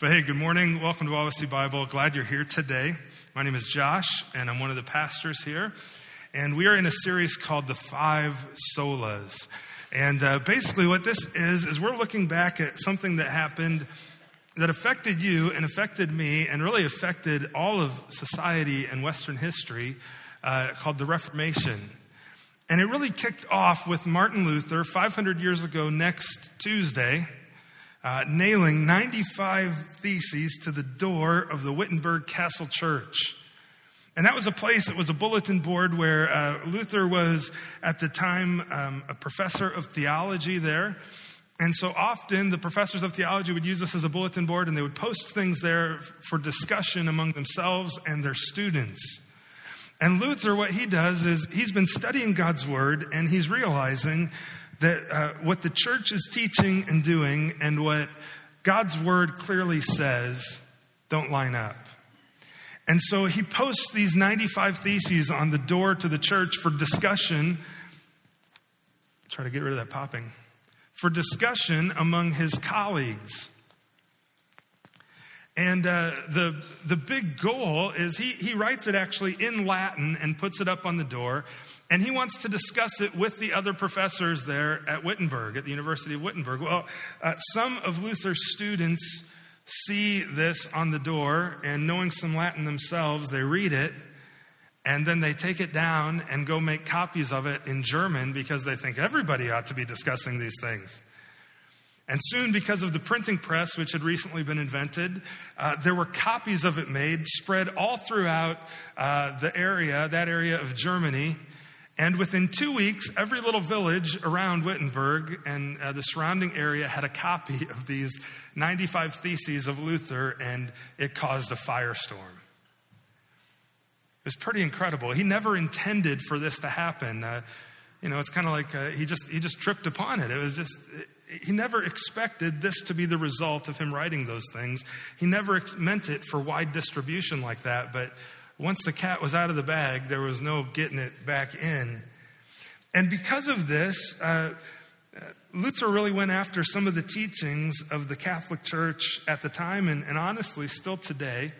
But hey, good morning. Welcome to Odyssey Bible. Glad you're here today. My name is Josh, and I'm one of the pastors here. And we are in a series called The Five Solas. And uh, basically, what this is, is we're looking back at something that happened that affected you and affected me and really affected all of society and Western history uh, called the Reformation. And it really kicked off with Martin Luther 500 years ago next Tuesday uh, nailing 95 theses to the door of the Wittenberg Castle Church. And that was a place, that was a bulletin board where uh, Luther was at the time um, a professor of theology there. And so often the professors of theology would use this as a bulletin board and they would post things there for discussion among themselves and their students. And Luther, what he does is he's been studying God's word and he's realizing that uh, what the church is teaching and doing and what God's word clearly says don't line up. And so he posts these 95 theses on the door to the church for discussion. Try to get rid of that popping. For discussion among his colleagues. And uh, the, the big goal is he, he writes it actually in Latin and puts it up on the door. And he wants to discuss it with the other professors there at Wittenberg, at the University of Wittenberg. Well, uh, some of Luther's students see this on the door, and knowing some Latin themselves, they read it, and then they take it down and go make copies of it in German because they think everybody ought to be discussing these things. And soon, because of the printing press, which had recently been invented, uh, there were copies of it made, spread all throughout uh, the area, that area of Germany. And within two weeks, every little village around Wittenberg and uh, the surrounding area had a copy of these 95 Theses of Luther, and it caused a firestorm. It was pretty incredible. He never intended for this to happen. Uh, you know, it's kind of like uh, he just he just tripped upon it. It was just it, he never expected this to be the result of him writing those things. He never meant it for wide distribution like that, but once the cat was out of the bag, there was no getting it back in. And because of this, uh, uh, Luther really went after some of the teachings of the Catholic Church at the time, and, and honestly, still today,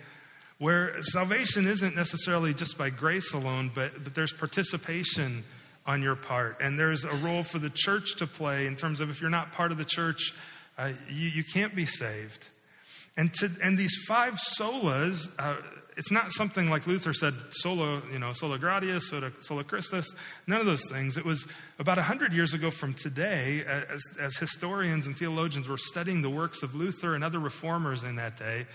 where salvation isn't necessarily just by grace alone, but, but there's participation on your part. And there's a role for the church to play in terms of if you're not part of the church, uh, you, you can't be saved. And, to, and these five solas, uh, it's not something like Luther said, solo, you know, sola gratia, sola, sola Christus, none of those things. It was about 100 years ago from today, as, as historians and theologians were studying the works of Luther and other reformers in that day,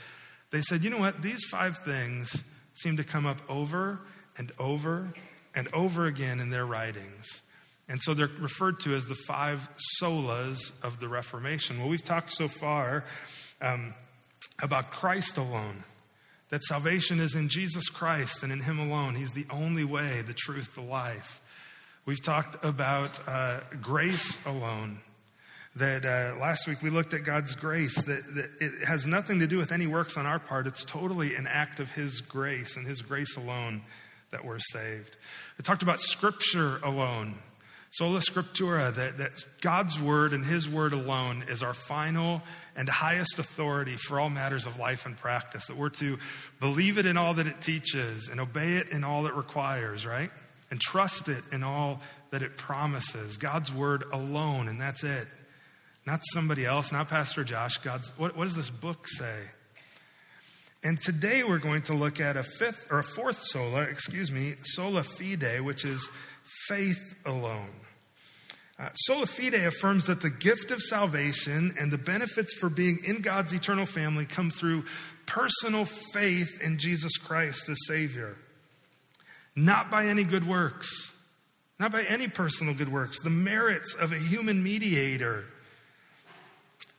they said, you know what, these five things seem to come up over and over and over again in their writings. And so they're referred to as the five solas of the Reformation. Well, we've talked so far um, about Christ alone that salvation is in Jesus Christ and in Him alone. He's the only way, the truth, the life. We've talked about uh, grace alone. That uh, last week we looked at God's grace, that, that it has nothing to do with any works on our part. It's totally an act of His grace and His grace alone that we're saved. We talked about Scripture alone Sola Scriptura, that, that God's Word and His Word alone is our final and highest authority for all matters of life and practice. That we're to believe it in all that it teaches and obey it in all it requires, right? And trust it in all that it promises. God's Word alone, and that's it. Not somebody else, not Pastor Josh. God's, what, what does this book say? And today we're going to look at a fifth or a fourth sola, excuse me, sola fide, which is faith alone. Uh, sola fide affirms that the gift of salvation and the benefits for being in God's eternal family come through personal faith in Jesus Christ as Savior, not by any good works, not by any personal good works, the merits of a human mediator,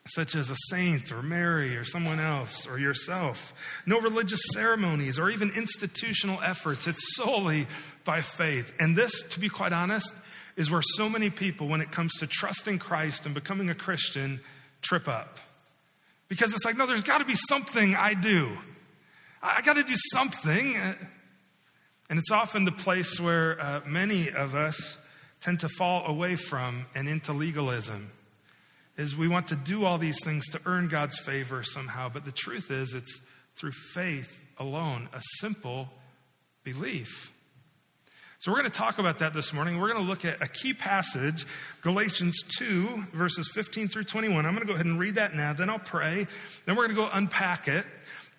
such as a saint or Mary or someone else or yourself. No religious ceremonies or even institutional efforts. It's solely by faith. And this, to be quite honest, is where so many people, when it comes to trusting Christ and becoming a Christian, trip up. Because it's like, no, there's got to be something I do. I got to do something. And it's often the place where uh, many of us tend to fall away from and into legalism. Is we want to do all these things to earn God's favor somehow. But the truth is, it's through faith alone, a simple belief. So we're going to talk about that this morning. We're going to look at a key passage, Galatians 2, verses 15 through 21. I'm going to go ahead and read that now, then I'll pray. Then we're going to go unpack it.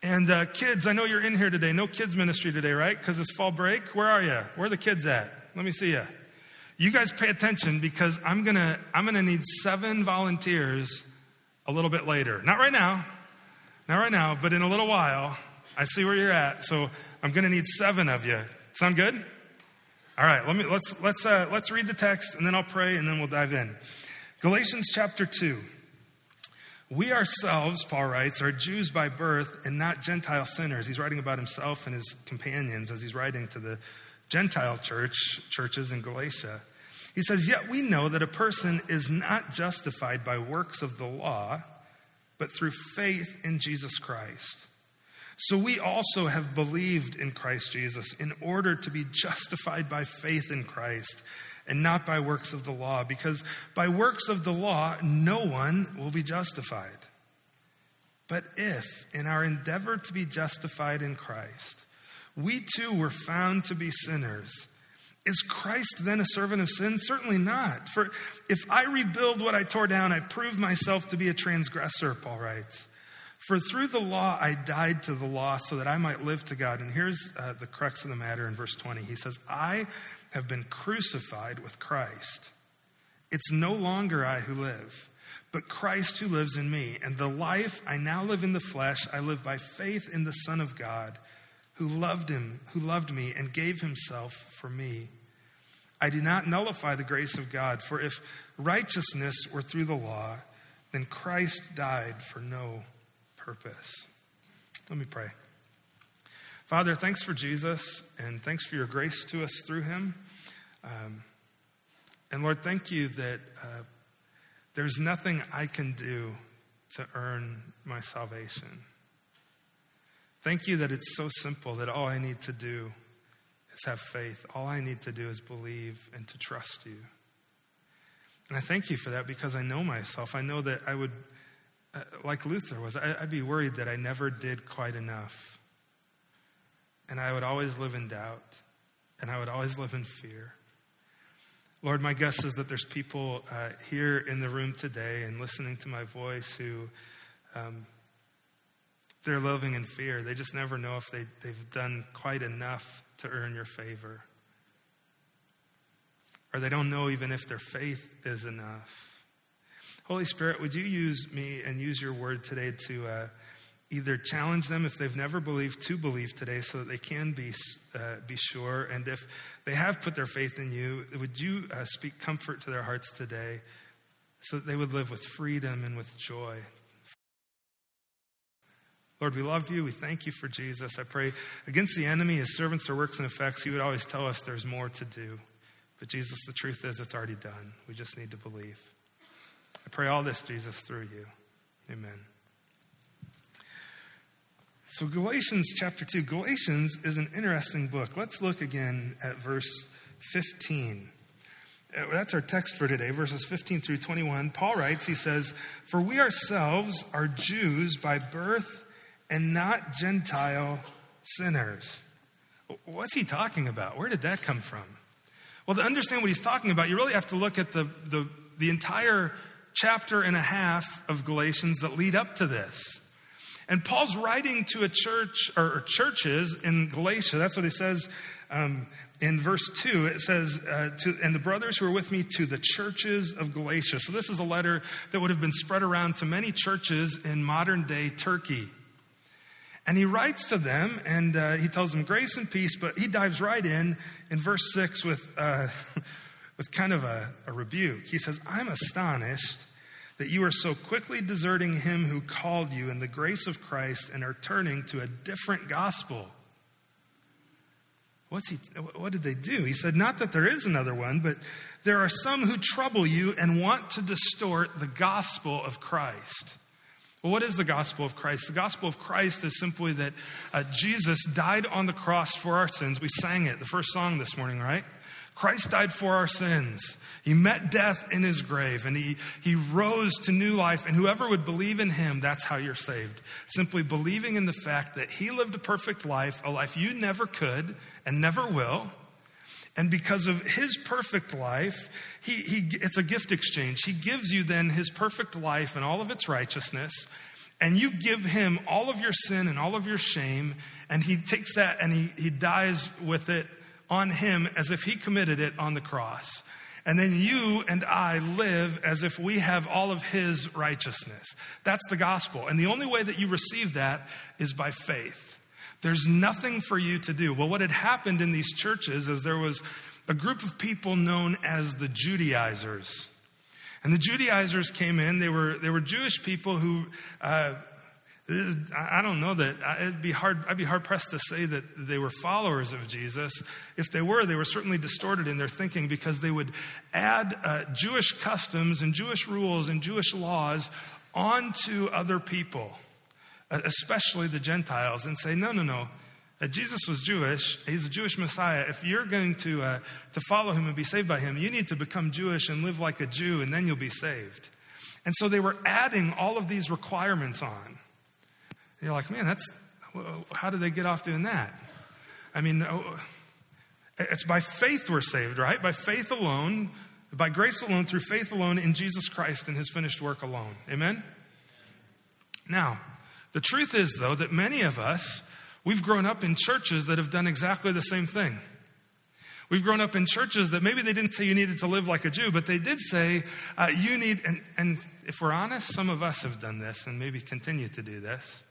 And uh, kids, I know you're in here today. No kids ministry today, right? Because it's fall break. Where are you? Where are the kids at? Let me see you. You guys pay attention because I'm gonna I'm gonna need seven volunteers a little bit later. Not right now, not right now, but in a little while. I see where you're at, so I'm gonna need seven of you. Sound good? All right. Let me let's let's uh, let's read the text and then I'll pray and then we'll dive in. Galatians chapter two. We ourselves, Paul writes, are Jews by birth and not Gentile sinners. He's writing about himself and his companions as he's writing to the Gentile church, churches in Galatia. He says, Yet we know that a person is not justified by works of the law, but through faith in Jesus Christ. So we also have believed in Christ Jesus in order to be justified by faith in Christ and not by works of the law, because by works of the law, no one will be justified. But if, in our endeavor to be justified in Christ, we too were found to be sinners. Is Christ then a servant of sin? Certainly not. For if I rebuild what I tore down, I prove myself to be a transgressor, Paul writes. For through the law I died to the law so that I might live to God. And here's uh, the crux of the matter in verse 20. He says, I have been crucified with Christ. It's no longer I who live, but Christ who lives in me. And the life I now live in the flesh, I live by faith in the Son of God who loved him, who loved me and gave himself for me. I do not nullify the grace of God, for if righteousness were through the law, then Christ died for no purpose. Let me pray. Father, thanks for Jesus, and thanks for your grace to us through him. Um, and Lord, thank you that uh, there's nothing I can do to earn my salvation. Thank you that it's so simple that all I need to do is have faith. All I need to do is believe and to trust you. And I thank you for that because I know myself. I know that I would, uh, like Luther was, I'd be worried that I never did quite enough. And I would always live in doubt. And I would always live in fear. Lord, my guess is that there's people uh, here in the room today and listening to my voice who um, they're living in fear. They just never know if they, they've done quite enough to earn your favor. Or they don't know even if their faith is enough. Holy Spirit, would you use me and use your word today to uh, either challenge them if they've never believed to believe today so that they can be, uh, be sure? And if they have put their faith in you, would you uh, speak comfort to their hearts today so that they would live with freedom and with joy? Lord, we love you. We thank you for Jesus. I pray against the enemy, his servants, their works and effects, he would always tell us there's more to do. But Jesus, the truth is it's already done. We just need to believe. I pray all this, Jesus, through you. Amen. So, Galatians chapter 2. Galatians is an interesting book. Let's look again at verse 15. Uh, that's our text for today, verses 15 through 21. Paul writes, he says, For we ourselves are Jews by birth and not Gentile sinners. What's he talking about? Where did that come from? Well, to understand what he's talking about, you really have to look at the, the, the entire chapter and a half of Galatians that lead up to this. And Paul's writing to a church or, churches in Galatia. That's what he says um, in verse 2. It says, uh, to, And the brothers who are with me to the churches of Galatia. So this is a letter that would have been spread around to many churches in modern day Turkey. And he writes to them and uh, he tells them grace and peace, but he dives right in in verse 6 with, uh, with kind of a, a rebuke. He says, I'm astonished that you are so quickly deserting him who called you in the grace of Christ and are turning to a different gospel. What's he, what did they do? He said, Not that there is another one, but there are some who trouble you and want to distort the gospel of Christ. Well, what is the gospel of Christ? The gospel of Christ is simply that uh, Jesus died on the cross for our sins. We sang it, the first song this morning, right? Christ died for our sins. He met death in his grave and he, he rose to new life. And whoever would believe in him, that's how you're saved. Simply believing in the fact that he lived a perfect life, a life you never could and never will. And because of his perfect life, he, he, it's a gift exchange. He gives you then his perfect life and all of its righteousness. And you give him all of your sin and all of your shame. And he takes that and he, he dies with it on him as if he committed it on the cross. And then you and I live as if we have all of his righteousness. That's the gospel. And the only way that you receive that is by faith. There's nothing for you to do. Well, what had happened in these churches is there was a group of people known as the Judaizers. And the Judaizers came in. They were, they were Jewish people who uh, I don't know that it'd be hard. I'd be hard pressed to say that they were followers of Jesus. If they were, they were certainly distorted in their thinking because they would add uh, Jewish customs and Jewish rules and Jewish laws onto other people, especially the Gentiles, and say, "No, no, no. Uh, Jesus was Jewish. He's a Jewish Messiah. If you're going to uh, to follow him and be saved by him, you need to become Jewish and live like a Jew, and then you'll be saved." And so they were adding all of these requirements on. You're like, man, that's, how did they get off doing that? I mean, oh, it's by faith we're saved, right? By faith alone, by grace alone, through faith alone in Jesus Christ and his finished work alone. Amen? Now, the truth is, though, that many of us, we've grown up in churches that have done exactly the same thing. We've grown up in churches that maybe they didn't say you needed to live like a Jew, but they did say uh, you need, and, and if we're honest, some of us have done this and maybe continue to do this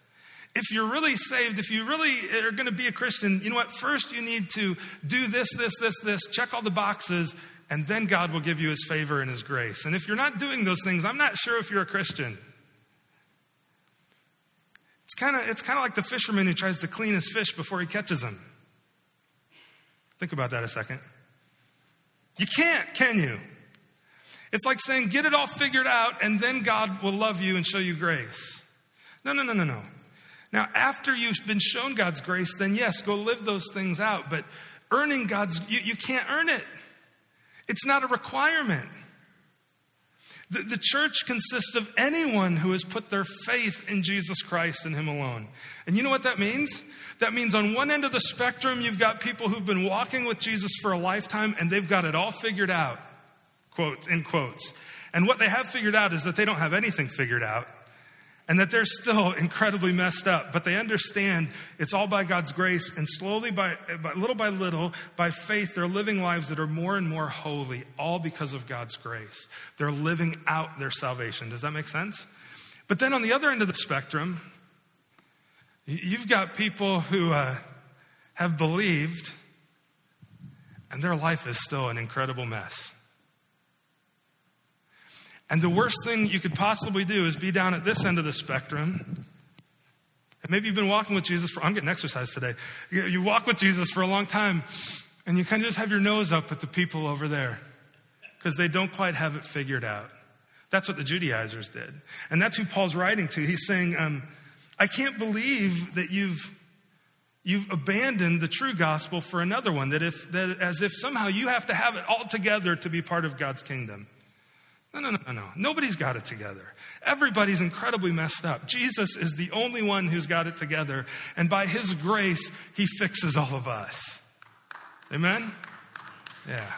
if you're really saved, if you really are going to be a Christian, you know what? First, you need to do this, this, this, this, check all the boxes, and then God will give you his favor and his grace. And if you're not doing those things, I'm not sure if you're a Christian. It's kind of it's kind of like the fisherman who tries to clean his fish before he catches them. Think about that a second. You can't, can you? It's like saying, get it all figured out, and then God will love you and show you grace. No, no, no, no, no. Now, after you've been shown God's grace, then yes, go live those things out. But earning God's, you, you can't earn it. It's not a requirement. The, the church consists of anyone who has put their faith in Jesus Christ and Him alone. And you know what that means? That means on one end of the spectrum, you've got people who've been walking with Jesus for a lifetime and they've got it all figured out. Quote, in quotes. And what they have figured out is that they don't have anything figured out and that they're still incredibly messed up, but they understand it's all by God's grace, and slowly, by, by, little by little, by faith, they're living lives that are more and more holy, all because of God's grace. They're living out their salvation. Does that make sense? But then on the other end of the spectrum, you've got people who uh, have believed, and their life is still an incredible mess. And the worst thing you could possibly do is be down at this end of the spectrum. And maybe you've been walking with Jesus for, I'm getting exercise today. You, you walk with Jesus for a long time and you kind of just have your nose up at the people over there because they don't quite have it figured out. That's what the Judaizers did. And that's who Paul's writing to. He's saying, um, I can't believe that you've you've abandoned the true gospel for another one that if that as if somehow you have to have it all together to be part of God's kingdom. No, no, no, no. Nobody's got it together. Everybody's incredibly messed up. Jesus is the only one who's got it together. And by his grace, he fixes all of us. Amen? Yeah.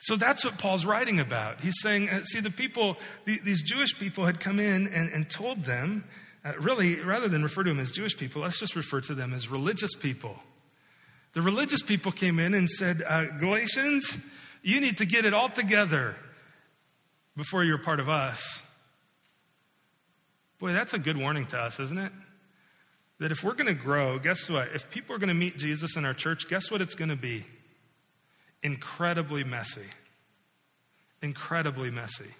So that's what Paul's writing about. He's saying, uh, see, the people, the, these Jewish people had come in and, and told them, uh, really, rather than refer to them as Jewish people, let's just refer to them as religious people. The religious people came in and said, uh, Galatians, you need to get it all together before you're part of us. Boy, that's a good warning to us, isn't it? That if we're going to grow, guess what? If people are going to meet Jesus in our church, guess what it's going to be? Incredibly messy. Incredibly messy.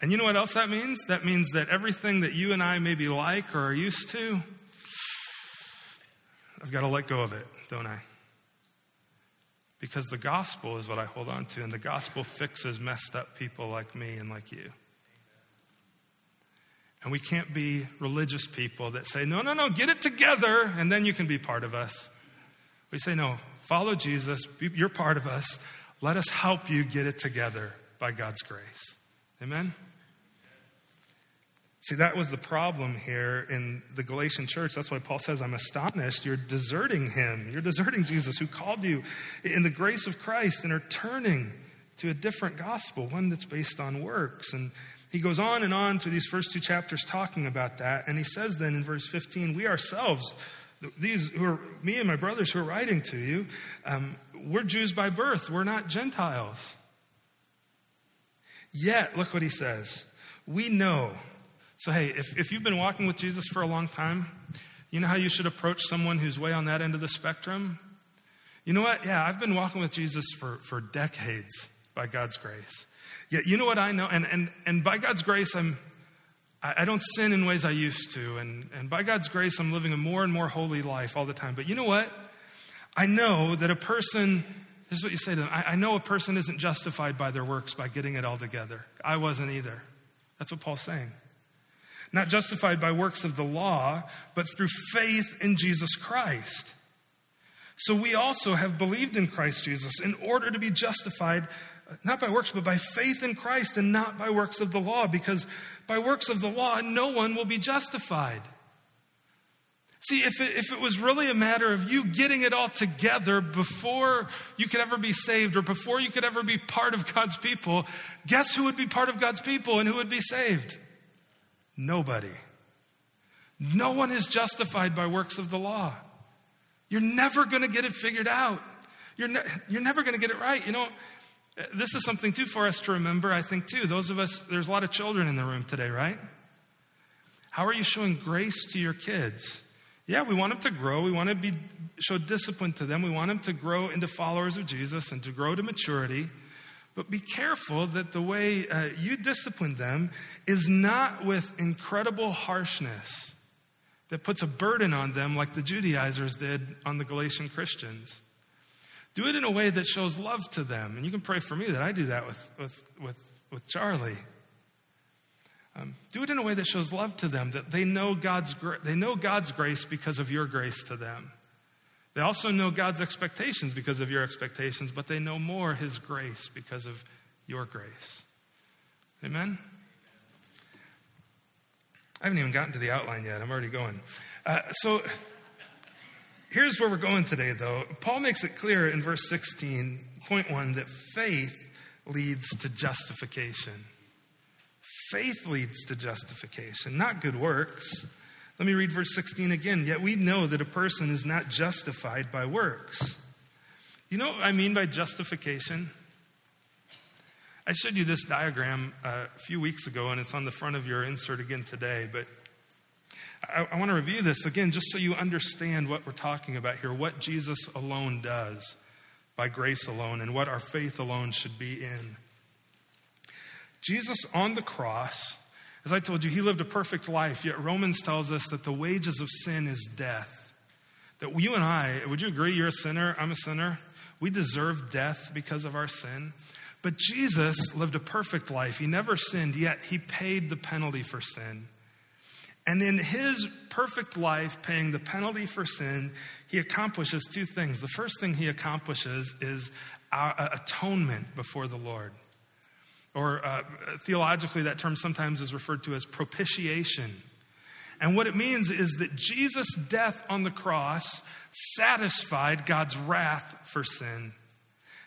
And you know what else that means? That means that everything that you and I maybe like or are used to, I've got to let go of it, don't I? Because the gospel is what I hold on to, and the gospel fixes messed up people like me and like you. And we can't be religious people that say, no, no, no, get it together, and then you can be part of us. We say, no, follow Jesus. You're part of us. Let us help you get it together by God's grace. Amen? See, that was the problem here in the Galatian church. That's why Paul says, I'm astonished. You're deserting him. You're deserting Jesus, who called you in the grace of Christ, and are turning to a different gospel, one that's based on works. And he goes on and on through these first two chapters talking about that. And he says then in verse 15, We ourselves, these who are me and my brothers who are writing to you, um, we're Jews by birth, we're not Gentiles. Yet, look what he says. We know so, hey, if, if you've been walking with Jesus for a long time, you know how you should approach someone who's way on that end of the spectrum? You know what? Yeah, I've been walking with Jesus for, for decades by God's grace. Yet, you know what I know? And, and, and by God's grace, I'm, I, don't sin in ways I used to. And, and by God's grace, I'm living a more and more holy life all the time. But you know what? I know that a person, this is what you say to them I, I know a person isn't justified by their works by getting it all together. I wasn't either. That's what Paul's saying not justified by works of the law, but through faith in Jesus Christ. So we also have believed in Christ Jesus in order to be justified, uh, not by works, but by faith in Christ and not by works of the law, because by works of the law, no one will be justified. See, if it, if it was really a matter of you getting it all together before you could ever be saved or before you could ever be part of God's people, guess who would be part of God's people and who would be saved? Nobody. No one is justified by works of the law. You're never going to get it figured out. You're, ne- you're never going to get it right. You know, this is something too for us to remember, I think, too. Those of us, there's a lot of children in the room today, right? How are you showing grace to your kids? Yeah, we want them to grow. We want to be, show discipline to them. We want them to grow into followers of Jesus and to grow to maturity. But be careful that the way uh, you discipline them is not with incredible harshness that puts a burden on them like the Judaizers did on the Galatian Christians. Do it in a way that shows love to them. And you can pray for me that I do that with, with, with, with Charlie. Um, do it in a way that shows love to them, that they know, God's, they know God's grace because of your grace to them. They also know God's expectations because of your expectations, but they know more His grace because of your grace. Amen? I haven't even gotten to the outline yet. I'm already going. Uh, so here's where we're going today, though. Paul makes it clear in verse 16, point one, that faith leads to justification. Faith leads to justification, not good works. Let me read verse 16 again. Yet we know that a person is not justified by works. You know what I mean by justification? I showed you this diagram uh, a few weeks ago, and it's on the front of your insert again today. But I, I want to review this again just so you understand what we're talking about here, what Jesus alone does by grace alone, and what our faith alone should be in. Jesus on the cross as I told you, he lived a perfect life, yet Romans tells us that the wages of sin is death. That you and I, would you agree you're a sinner? I'm a sinner. We deserve death because of our sin. But Jesus lived a perfect life. He never sinned, yet he paid the penalty for sin. And in his perfect life, paying the penalty for sin, he accomplishes two things. The first thing he accomplishes is uh, atonement before the Lord. Or uh, theologically, that term sometimes is referred to as propitiation. And what it means is that Jesus' death on the cross satisfied God's wrath for sin.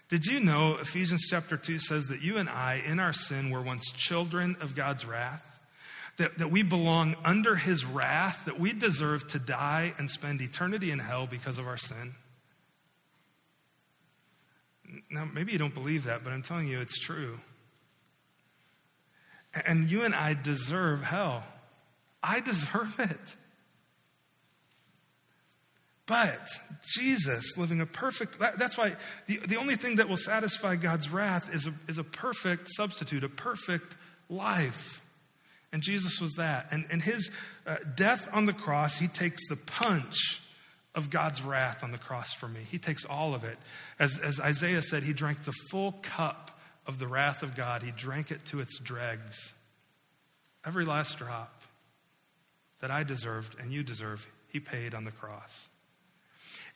Did you know Ephesians chapter 2 says that you and I, in our sin, were once children of God's wrath? That, that we belong under his wrath, that we deserve to die and spend eternity in hell because of our sin? Now, maybe you don't believe that, but I'm telling you it's true. And you and I deserve hell. I deserve it. But Jesus living a perfect, that, that's why the, the only thing that will satisfy God's wrath is a, is a perfect substitute, a perfect life. And Jesus was that. And in his uh, death on the cross, he takes the punch of God's wrath on the cross for me. He takes all of it. As, as Isaiah said, he drank the full cup of the wrath of God. He drank it to its dregs. Every last drop that I deserved and you deserve, he paid on the cross.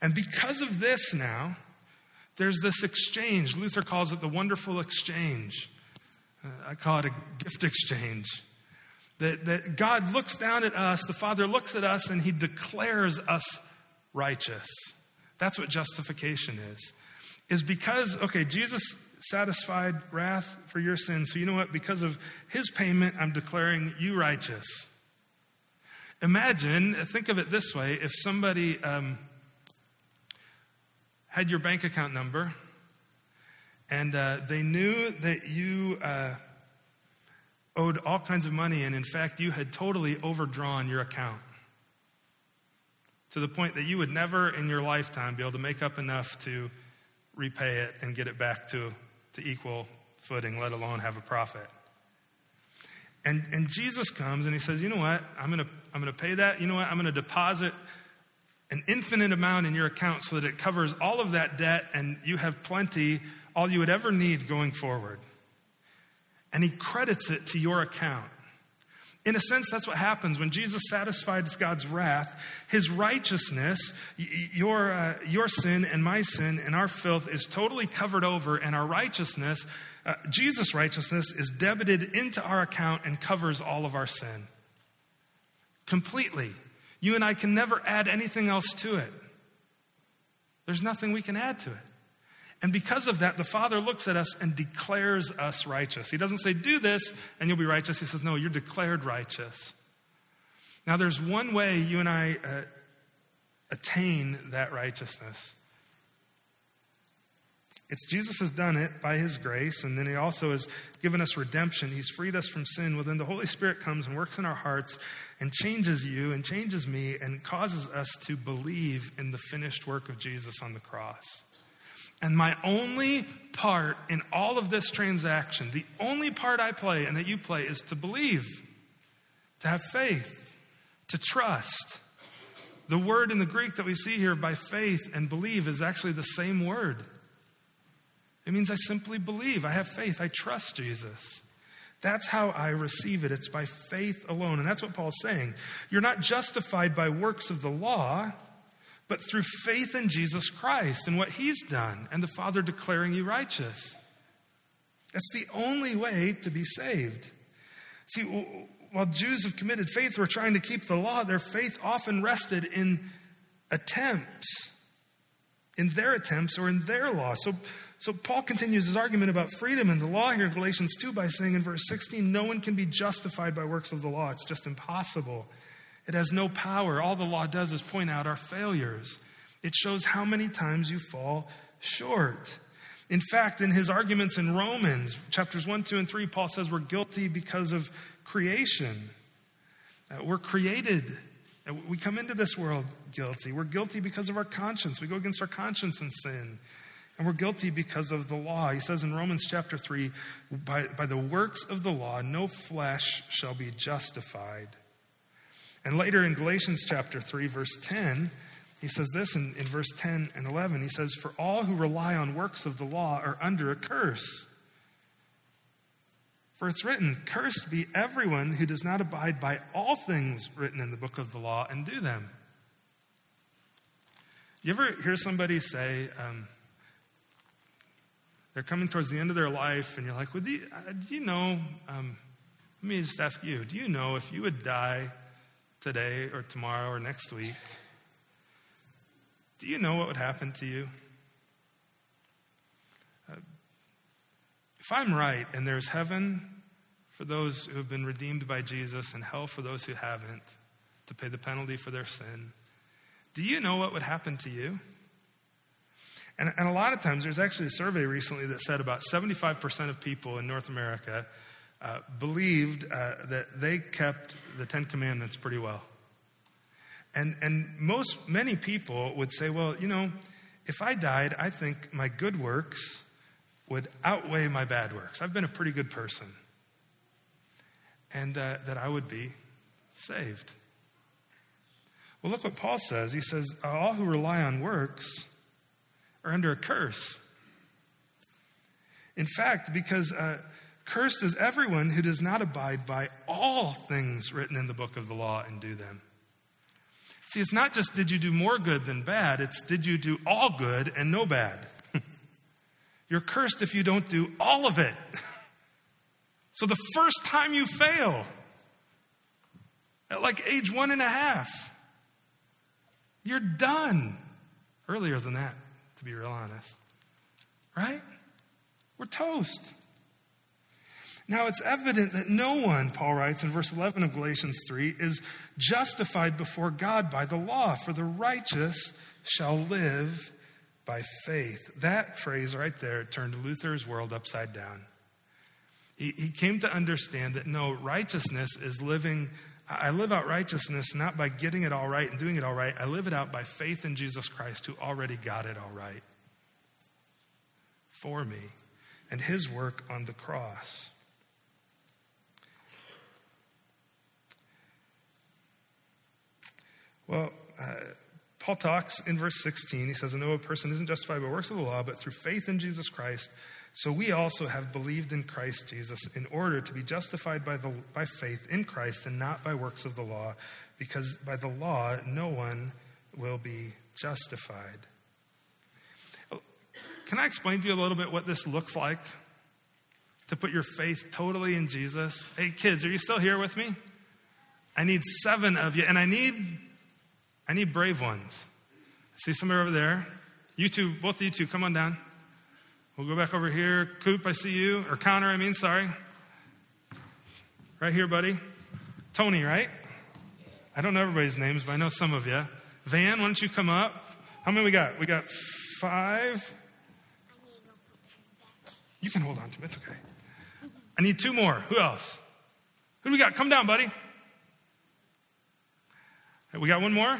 And because of this now, there's this exchange. Luther calls it the wonderful exchange. Uh, I call it a gift exchange. That, that God looks down at us, the Father looks at us, and He declares us righteous. That's what justification is. Is because, okay, Jesus satisfied wrath for your sins. So you know what? Because of His payment, I'm declaring you righteous. Imagine, think of it this way if somebody um, had your bank account number and uh, they knew that you uh, owed all kinds of money, and in fact, you had totally overdrawn your account to the point that you would never in your lifetime be able to make up enough to repay it and get it back to, to equal footing, let alone have a profit. And, and Jesus comes and he says, You know what? I'm going to I'm going to pay that. You know what? I'm going to deposit an infinite amount in your account so that it covers all of that debt and you have plenty, all you would ever need going forward. And he credits it to your account. In a sense, that's what happens when Jesus satisfies God's wrath. His righteousness, your, uh, your sin and my sin and our filth is totally covered over, and our righteousness, uh, Jesus' righteousness, is debited into our account and covers all of our sin completely. You and I can never add anything else to it. There's nothing we can add to it. And because of that, the Father looks at us and declares us righteous. He doesn't say, Do this and you'll be righteous. He says, No, you're declared righteous. Now, there's one way you and I uh, attain that righteousness. It's Jesus has done it by his grace, and then he also has given us redemption. He's freed us from sin. Well, then the Holy Spirit comes and works in our hearts and changes you and changes me and causes us to believe in the finished work of Jesus on the cross. And my only part in all of this transaction, the only part I play and that you play is to believe, to have faith, to trust. The word in the Greek that we see here by faith and believe is actually the same word. It means I simply believe. I have faith. I trust Jesus. That's how I receive it. It's by faith alone. And that's what Paul's saying. You're not justified by works of the law, but through faith in Jesus Christ and what he's done, and the Father declaring you righteous. That's the only way to be saved. See, while Jews have committed faith, were trying to keep the law, their faith often rested in attempts, in their attempts or in their law. So, so Paul continues his argument about freedom in the law here in Galatians 2 by saying in verse 16, no one can be justified by works of the law. It's just impossible. It has no power. All the law does is point out our failures. It shows how many times you fall short. In fact, in his arguments in Romans, chapters 1, 2, and 3, Paul says we're guilty because of creation. Uh, we're created. We come into this world guilty. We're guilty because of our conscience. We go against our conscience and sin. And we're guilty because of the law. He says in Romans chapter 3 by, by the works of the law, no flesh shall be justified. And later in Galatians chapter 3, verse 10, he says this in, in verse 10 and 11. He says, For all who rely on works of the law are under a curse. For it's written, Cursed be everyone who does not abide by all things written in the book of the law and do them. You ever hear somebody say, um, they're coming towards the end of their life, and you're like, well, do, you, uh, do you know? Um, let me just ask you do you know if you would die today or tomorrow or next week, do you know what would happen to you? Uh, if I'm right and there's heaven for those who have been redeemed by Jesus and hell for those who haven't to pay the penalty for their sin, do you know what would happen to you? And, and a lot of times, there's actually a survey recently that said about 75% of people in North America uh, believed uh, that they kept the Ten Commandments pretty well. And, and most, many people would say, well, you know, if I died, I think my good works would outweigh my bad works. I've been a pretty good person. And uh, that I would be saved. Well, look what Paul says. He says, All who rely on works are under a curse. In fact, because uh, cursed is everyone who does not abide by all things written in the book of the law and do them. See, it's not just did you do more good than bad, it's did you do all good and no bad. You're cursed if you don't do all of it. so the first time you fail, at like age one and a half, you're done. Earlier than that, to be real honest. Right? We're toast. Now it's evident that no one, Paul writes in verse 11 of Galatians 3, is justified before God by the law, for the righteous shall live by faith. That phrase right there turned Luther's world upside down. He, he came to understand that no, righteousness is living. I live out righteousness not by getting it all right and doing it all right. I live it out by faith in Jesus Christ who already got it all right for me and his work on the cross. Well, uh, Paul talks in verse 16. He says, I know a person isn't justified by works of the law, but through faith in Jesus Christ. So we also have believed in Christ Jesus in order to be justified by, the, by faith in Christ and not by works of the law, because by the law no one will be justified. Can I explain to you a little bit what this looks like? To put your faith totally in Jesus? Hey, kids, are you still here with me? I need seven of you, and I need I need brave ones. See somebody over there? You two, both of you two, come on down. We'll go back over here. Coop, I see you. Or Connor, I mean, sorry. Right here, buddy. Tony, right? I don't know everybody's names, but I know some of you. Van, why don't you come up? How many we got? We got five. You can hold on to it. It's okay. I need two more. Who else? Who do we got? Come down, buddy. We got one more?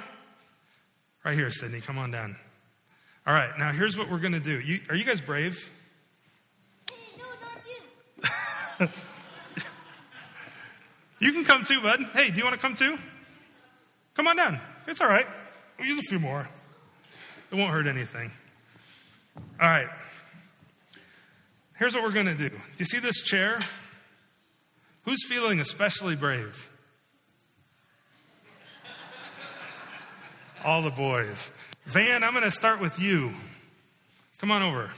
Right here, Sydney. Come on down. All right, now here's what we're going to do. You, are you guys brave? No, not you. you can come too, bud. Hey, do you want to come too? Come on down. It's all right. We'll use a few more. It won't hurt anything. All right. Here's what we're going to do. Do you see this chair? Who's feeling especially brave? All the boys. Van, I'm going to start with you. Come on over.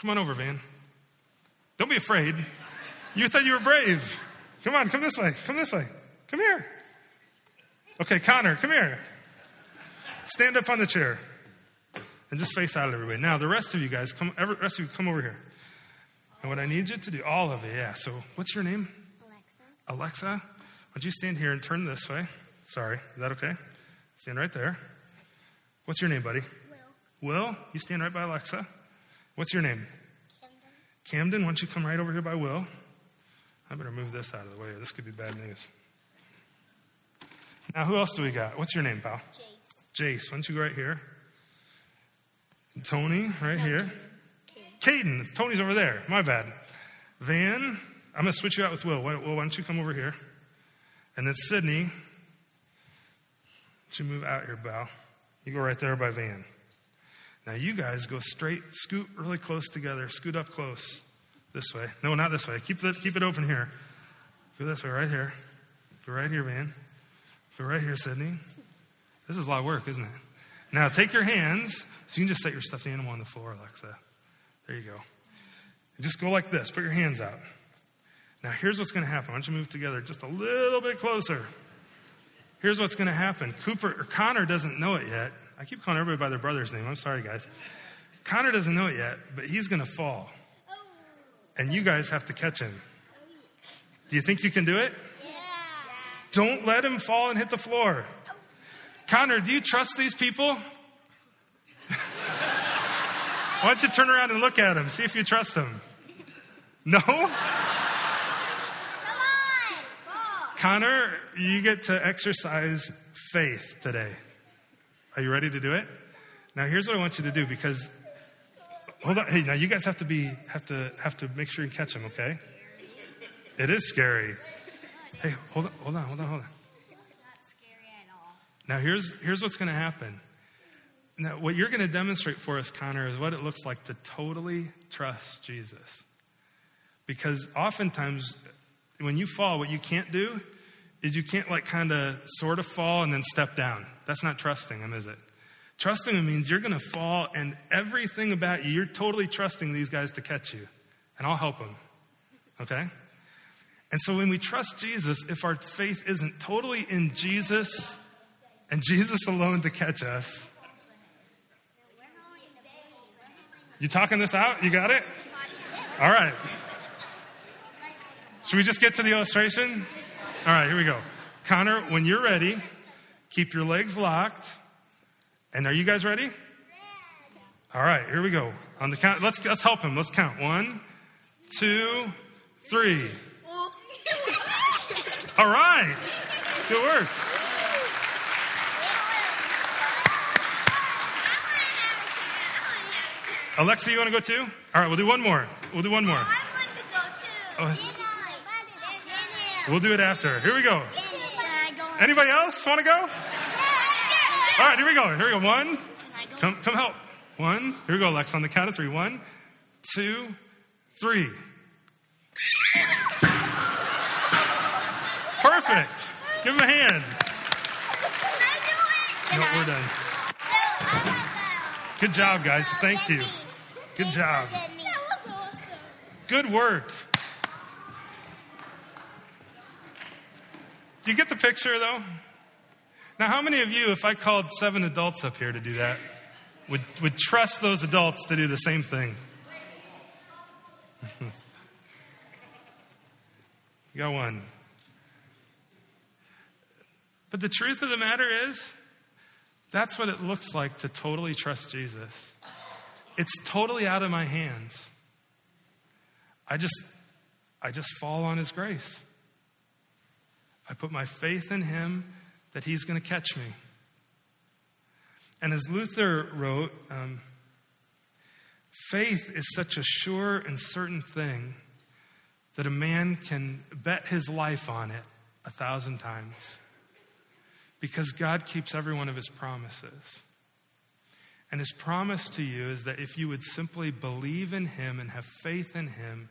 Come on over, Van. Don't be afraid. You thought you were brave. Come on, come this way. Come this way. Come here. Okay, Connor, come here. Stand up on the chair and just face out at everybody. Now, the rest of you guys, come. Every, rest of you, come over here. And what I need you to do, all of it, yeah. So, what's your name? Alexa. Alexa. Why don't you stand here and turn this way? Sorry, is that okay? Stand right there. What's your name, buddy? Will. Will, you stand right by Alexa. What's your name? Camden. Camden, why don't you come right over here by Will? I better move this out of the way, or this could be bad news. Now, who else do we got? What's your name, pal? Jace. Jace, why don't you go right here? Tony, right here. Kaden. Caden, Tony's over there. My bad. Van, I'm going to switch you out with Will. Will, why don't you come over here? And then Sydney, you move out here, Bow? You go right there by Van. Now you guys go straight, scoot really close together, scoot up close. This way. No, not this way. Keep it, keep it open here. Go this way, right here. Go right here, Van. Go right here, Sydney. This is a lot of work, isn't it? Now take your hands, so you can just set your stuffed animal on the floor, Alexa. There you go. Just go like this. Put your hands out. Now here's what's going to happen. Why don't you move together just a little bit closer? Here's what's going to happen. Cooper or Connor doesn't know it yet. I keep calling everybody by their brother's name. I'm sorry, guys. Connor doesn't know it yet, but he's going to fall. And you guys have to catch him. Do you think you can do it? Yeah. Don't let him fall and hit the floor. Connor, do you trust these people? Why don't you turn around and look at them? See if you trust them. No? Connor, you get to exercise faith today. Are you ready to do it? Now here's what I want you to do because hold on. Hey, now you guys have to be have to have to make sure you catch him, okay? It is scary. Hey, hold on, hold on, hold on, hold on. Now here's here's what's going to happen. Now what you're going to demonstrate for us, Connor, is what it looks like to totally trust Jesus. Because oftentimes when you fall, what you can't do is you can't like kind of sort of fall and then step down. That's not trusting him, is it? Trusting him means you're going to fall and everything about you, you're totally trusting these guys to catch you. And I'll help them. Okay? And so when we trust Jesus, if our faith isn't totally in Jesus and Jesus alone to catch us, you talking this out? You got it? All right. Should we just get to the illustration? All right, here we go. Connor, when you're ready, keep your legs locked. And are you guys ready? All right, here we go. On the count, let's let's help him. Let's count. One, two, three. All right. Good work. Alexa, you want to go too? All right, we'll do one more. We'll do one more. Oh. We'll do it after. Here we go. Anybody else want to go? All right, here we go. Here we go. One. Come, come help. One. Here we go, Alexa, on the count of three. One, two, three. Perfect. Give him a hand. No, we're done. Good job, guys. Thank you. Good job. Good work. Do you get the picture, though? Now, how many of you, if I called seven adults up here to do that, would, would trust those adults to do the same thing? you got one. But the truth of the matter is, that's what it looks like to totally trust Jesus. It's totally out of my hands. I just I just fall on his grace. I put my faith in him that he's going to catch me. And as Luther wrote, um, faith is such a sure and certain thing that a man can bet his life on it a thousand times because God keeps every one of his promises. And his promise to you is that if you would simply believe in him and have faith in him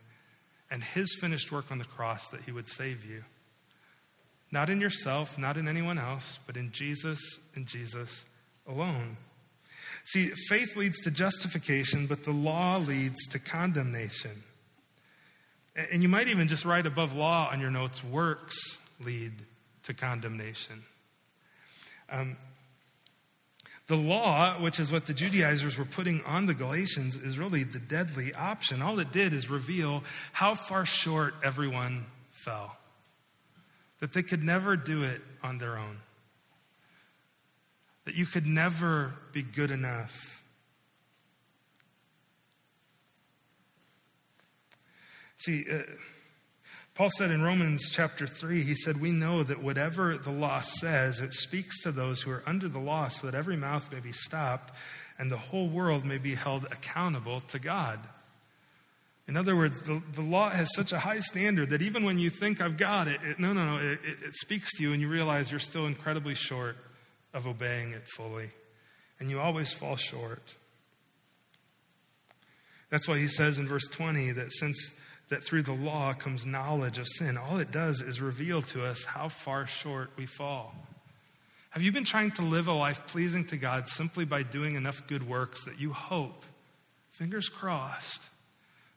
and his finished work on the cross, that he would save you. Not in yourself, not in anyone else, but in Jesus and Jesus alone. See, faith leads to justification, but the law leads to condemnation. And you might even just write above law on your notes works lead to condemnation. Um, the law, which is what the Judaizers were putting on the Galatians, is really the deadly option. All it did is reveal how far short everyone fell, that they could never do it on their own, that you could never be good enough. See, uh, Paul said in Romans chapter 3, he said, We know that whatever the law says, it speaks to those who are under the law so that every mouth may be stopped and the whole world may be held accountable to God. In other words, the, the law has such a high standard that even when you think I've got it, it no, no, no, it, it speaks to you and you realize you're still incredibly short of obeying it fully. And you always fall short. That's why he says in verse 20 that since that through the law comes knowledge of sin. All it does is reveal to us how far short we fall. Have you been trying to live a life pleasing to God simply by doing enough good works that you hope, fingers crossed,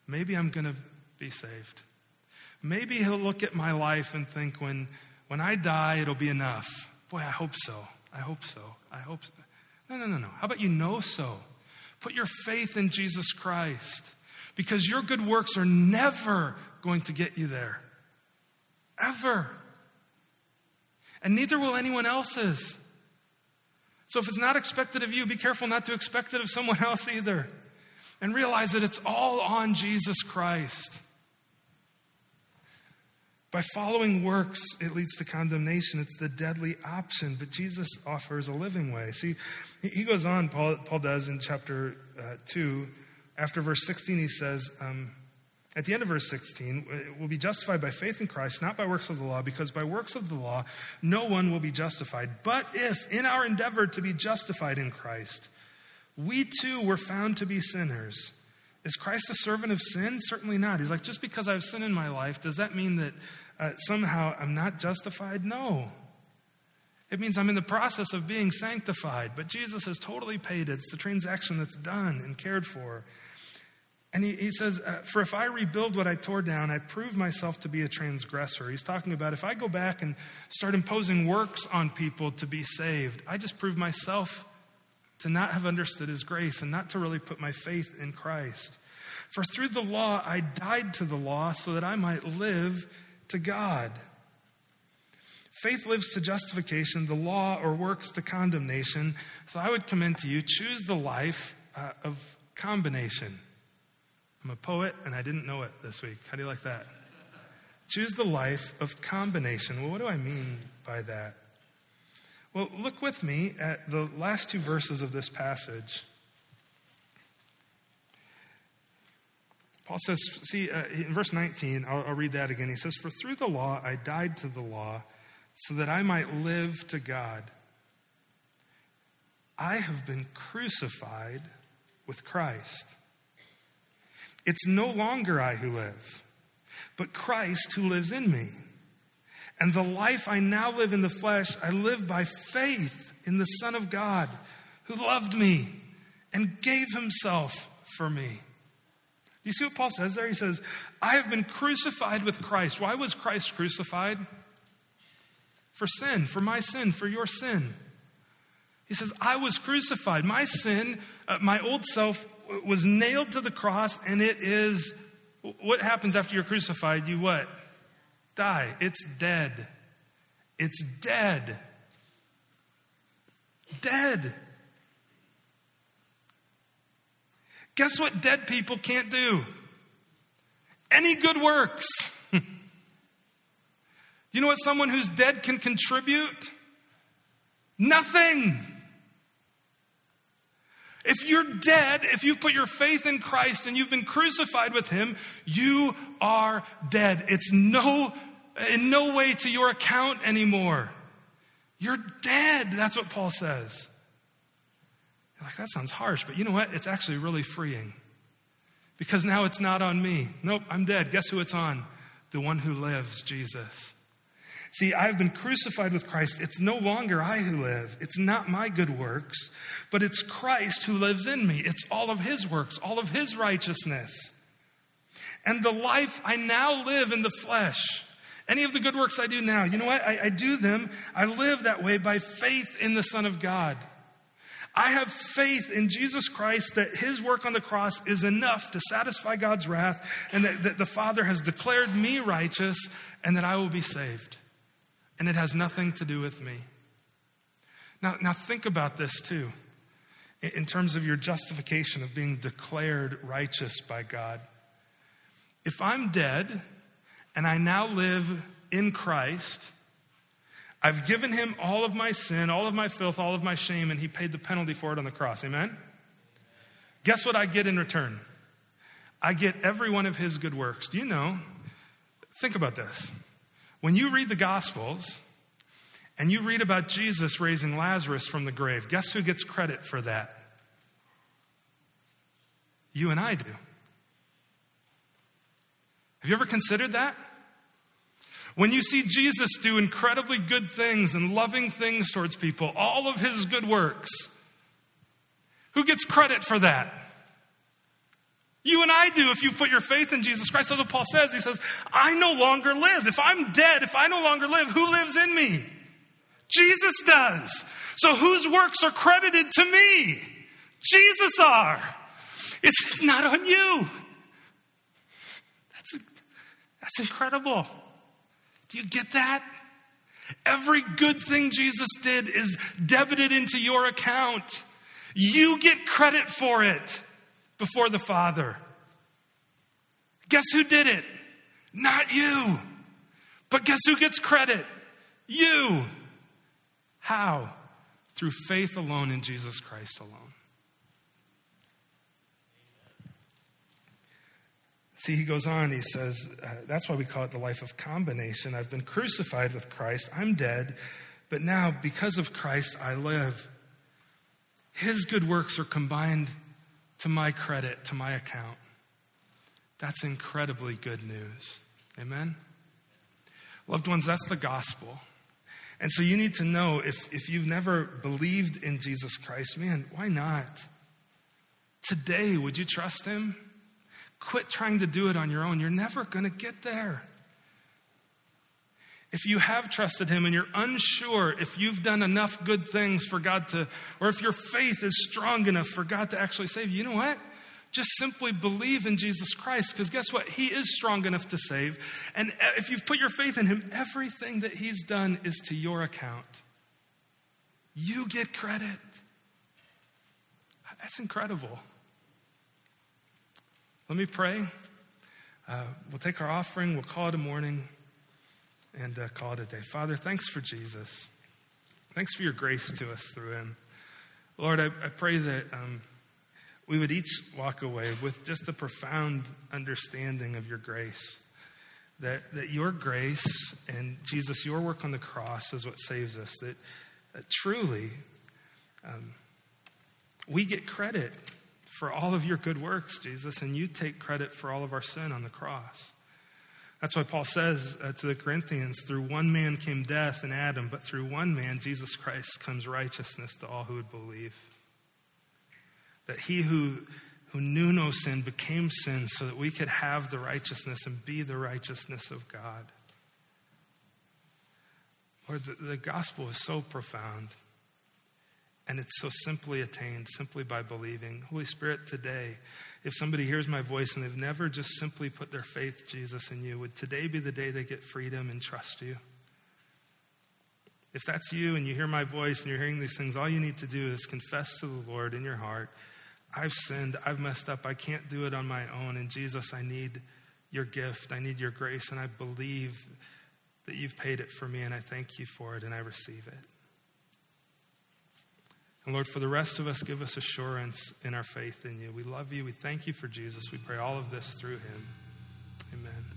maybe I'm going to be saved? Maybe he'll look at my life and think, when, when I die, it'll be enough. Boy, I hope so. I hope so. I hope so. No, no, no, no. How about you know so? Put your faith in Jesus Christ because your good works are never going to get you there. Ever. And neither will anyone else's. So if it's not expected of you, be careful not to expect it of someone else either. And realize that it's all on Jesus Christ. By following works, it leads to condemnation. It's the deadly option, but Jesus offers a living way. See, he goes on, Paul, Paul does in chapter uh, 2 after verse 16, he says, um, at the end of verse 16, will be justified by faith in Christ, not by works of the law, because by works of the law, no one will be justified. But if, in our endeavor to be justified in Christ, we too were found to be sinners, is Christ a servant of sin? Certainly not. He's like, just because I have sin in my life, does that mean that uh, somehow I'm not justified? No. It means I'm in the process of being sanctified, but Jesus has totally paid it. It's the transaction that's done and cared for. And he, he says, uh, For if I rebuild what I tore down, I prove myself to be a transgressor. He's talking about if I go back and start imposing works on people to be saved, I just prove myself to not have understood his grace and not to really put my faith in Christ. For through the law I died to the law so that I might live to God. Faith lives to justification, the law or works to condemnation. So I would commend to you choose the life uh, of combination. I'm a poet and I didn't know it this week. How do you like that? Choose the life of combination. Well, what do I mean by that? Well, look with me at the last two verses of this passage. Paul says, see, uh, in verse 19, I'll, I'll read that again. He says, For through the law I died to the law so that I might live to God. I have been crucified with Christ. It's no longer I who live, but Christ who lives in me. And the life I now live in the flesh, I live by faith in the Son of God who loved me and gave himself for me. You see what Paul says there? He says, I have been crucified with Christ. Why was Christ crucified? For sin, for my sin, for your sin. He says, I was crucified. My sin, uh, my old self was nailed to the cross, and it is what happens after you're crucified? You what? Die. It's dead. It's dead. Dead. Guess what dead people can't do? Any good works. you know what someone who's dead can contribute? Nothing. If you're dead, if you put your faith in Christ and you've been crucified with him, you are dead. It's no, in no way to your account anymore. You're dead. That's what Paul says. You're like, that sounds harsh, but you know what? It's actually really freeing. Because now it's not on me. Nope, I'm dead. Guess who it's on? The one who lives, Jesus. See, I've been crucified with Christ. It's no longer I who live. It's not my good works, but it's Christ who lives in me. It's all of his works, all of his righteousness. And the life I now live in the flesh, any of the good works I do now, you know what? I, I do them, I live that way by faith in the Son of God. I have faith in Jesus Christ that his work on the cross is enough to satisfy God's wrath and that, that the Father has declared me righteous and that I will be saved and it has nothing to do with me. Now, now think about this too, in terms of your justification of being declared righteous by God. If I'm dead and I now live in Christ, I've given him all of my sin, all of my filth, all of my shame, and he paid the penalty for it on the cross. Amen? Guess what I get in return? I get every one of his good works. Do you know? Think about this. When you read the Gospels and you read about Jesus raising Lazarus from the grave, guess who gets credit for that? You and I do. Have you ever considered that? When you see Jesus do incredibly good things and loving things towards people, all of his good works, who gets credit for that? You and I do if you put your faith in Jesus Christ. That's what Paul says. He says, I no longer live. If I'm dead, if I no longer live, who lives in me? Jesus does. So whose works are credited to me? Jesus are. It's, not on you. That's, that's incredible. Do you get that? Every good thing Jesus did is debited into your account. You get credit for it before the Father. Guess who did it? Not you. But guess who gets credit? You. How? Through faith alone in Jesus Christ alone. See, he goes on, he says, uh, that's why we call it the life of combination. I've been crucified with Christ, I'm dead, but now because of Christ, I live. His good works are combined to my credit, to my account. That's incredibly good news. Amen? Loved ones, that's the gospel. And so you need to know if, if you've never believed in Jesus Christ, man, why not? Today, would you trust him? Quit trying to do it on your own. You're never going to get there. If you have trusted Him and you're unsure if you've done enough good things for God to, or if your faith is strong enough for God to actually save you, you know what? Just simply believe in Jesus Christ because guess what? He is strong enough to save. And if you've put your faith in Him, everything that He's done is to your account. You get credit. That's incredible. Let me pray. Uh, we'll take our offering, we'll call it a morning and uh, call it a day. Father, thanks for Jesus. Thanks for your grace to us through him. Lord, I, I pray that um, we would each walk away with just a profound understanding of your grace. That, that your grace and Jesus, your work on the cross is what saves us. That, that truly um, we get credit for all of your good works, Jesus, and you take credit for all of our sin on the cross. That's why Paul says uh, to the Corinthians, through one man came death in Adam, but through one man, Jesus Christ, comes righteousness to all who would believe. That he who, who knew no sin became sin so that we could have the righteousness and be the righteousness of God. Lord, the, the gospel is so profound. And it's so simply attained, simply by believing. Holy Spirit, today, if somebody hears my voice and they've never just simply put their faith, Jesus, in you, would today be the day they get freedom and trust you? If that's you and you hear my voice and you're hearing these things, all you need to do is confess to the Lord in your heart I've sinned, I've messed up, I can't do it on my own. And Jesus, I need your gift, I need your grace, and I believe that you've paid it for me, and I thank you for it, and I receive it. And Lord, for the rest of us, give us assurance in our faith in you. We love you. We thank you for Jesus. We pray all of this through him. Amen.